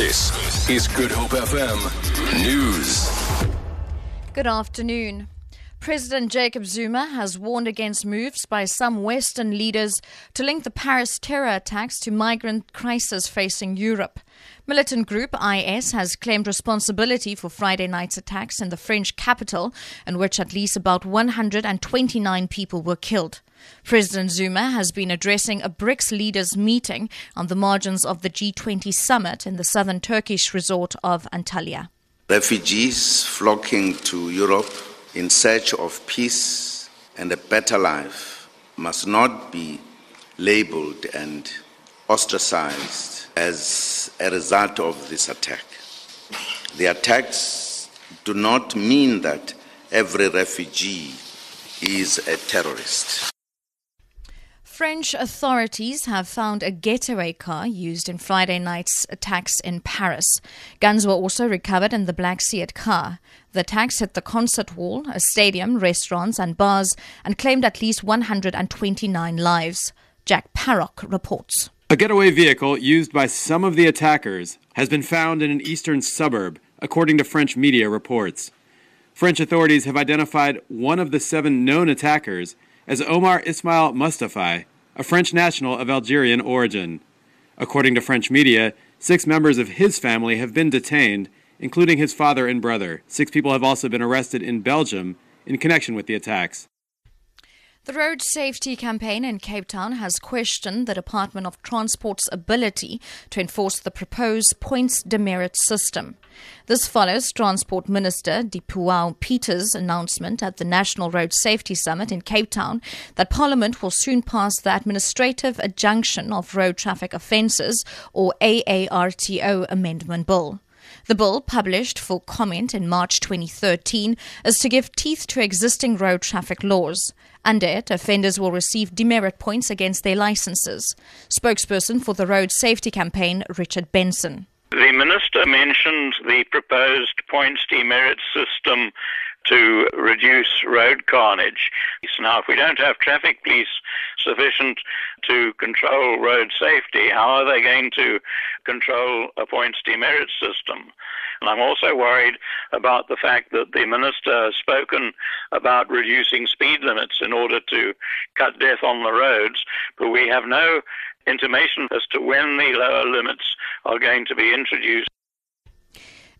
This is Good Hope FM News. Good afternoon. President Jacob Zuma has warned against moves by some Western leaders to link the Paris terror attacks to migrant crisis facing Europe. Militant group IS has claimed responsibility for Friday night's attacks in the French capital, in which at least about 129 people were killed. President Zuma has been addressing a BRICS leaders meeting on the margins of the G20 summit in the southern Turkish resort of Antalya. Refugees flocking to Europe in search of peace and a better life must not be labeled and ostracized as a result of this attack. The attacks do not mean that every refugee is a terrorist. French authorities have found a getaway car used in Friday night's attacks in Paris. Guns were also recovered in the Black SEAT car. The attacks hit the concert hall, a stadium, restaurants, and bars and claimed at least 129 lives. Jack Parrock reports. A getaway vehicle used by some of the attackers has been found in an eastern suburb, according to French media reports. French authorities have identified one of the seven known attackers as Omar Ismail Mustafa, a French national of Algerian origin. According to French media, six members of his family have been detained, including his father and brother. Six people have also been arrested in Belgium in connection with the attacks. The road safety campaign in Cape Town has questioned the Department of Transport's ability to enforce the proposed points demerit system. This follows Transport Minister Dipuo Peters' announcement at the National Road Safety Summit in Cape Town that Parliament will soon pass the Administrative Adjudication of Road Traffic Offences, or AARTO, Amendment Bill. The bill, published for comment in March 2013, is to give teeth to existing road traffic laws. Under it, offenders will receive demerit points against their licenses. Spokesperson for the Road Safety Campaign, Richard Benson. The minister mentioned the proposed points demerit system to reduce road carnage. Now, if we don't have traffic police sufficient to control road safety, how are they going to control a points demerit system? And I'm also worried about the fact that the minister has spoken about reducing speed limits in order to cut death on the roads, but we have no intimation as to when the lower limits are going to be introduced.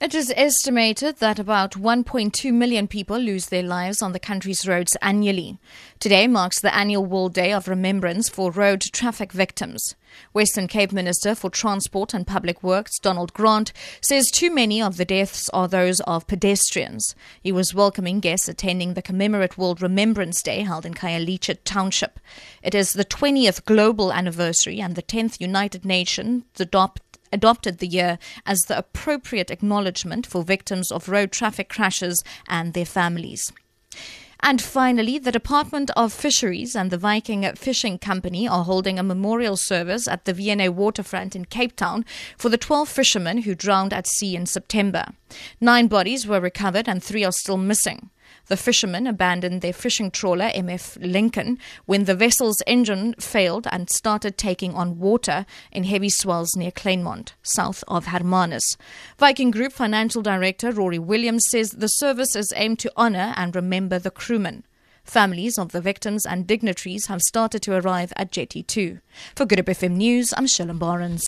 It is estimated that about 1.2 million people lose their lives on the country's roads annually. Today marks the annual World Day of Remembrance for road traffic victims. Western Cape Minister for Transport and Public Works, Donald Grant, says too many of the deaths are those of pedestrians. He was welcoming guests attending the Commemorate World Remembrance Day held in Khayelitsha Township. It is the 20th global anniversary and the 10th United Nations adopt adopted the year as the appropriate acknowledgement for victims of road traffic crashes and their families. And finally, the Department of Fisheries and the Viking Fishing Company are holding a memorial service at the V&A waterfront in Cape Town for the 12 fishermen who drowned at sea in September. Nine bodies were recovered and three are still missing. The fishermen abandoned their fishing trawler MF Lincoln when the vessel's engine failed and started taking on water in heavy swells near Kleinmond, south of Hermanus. Viking Group Financial Director Rory Williams says the service is aimed to honor and remember the crewmen. Families of the victims and dignitaries have started to arrive at Jetty 2. For Good FM News, I'm Shillen Barnes.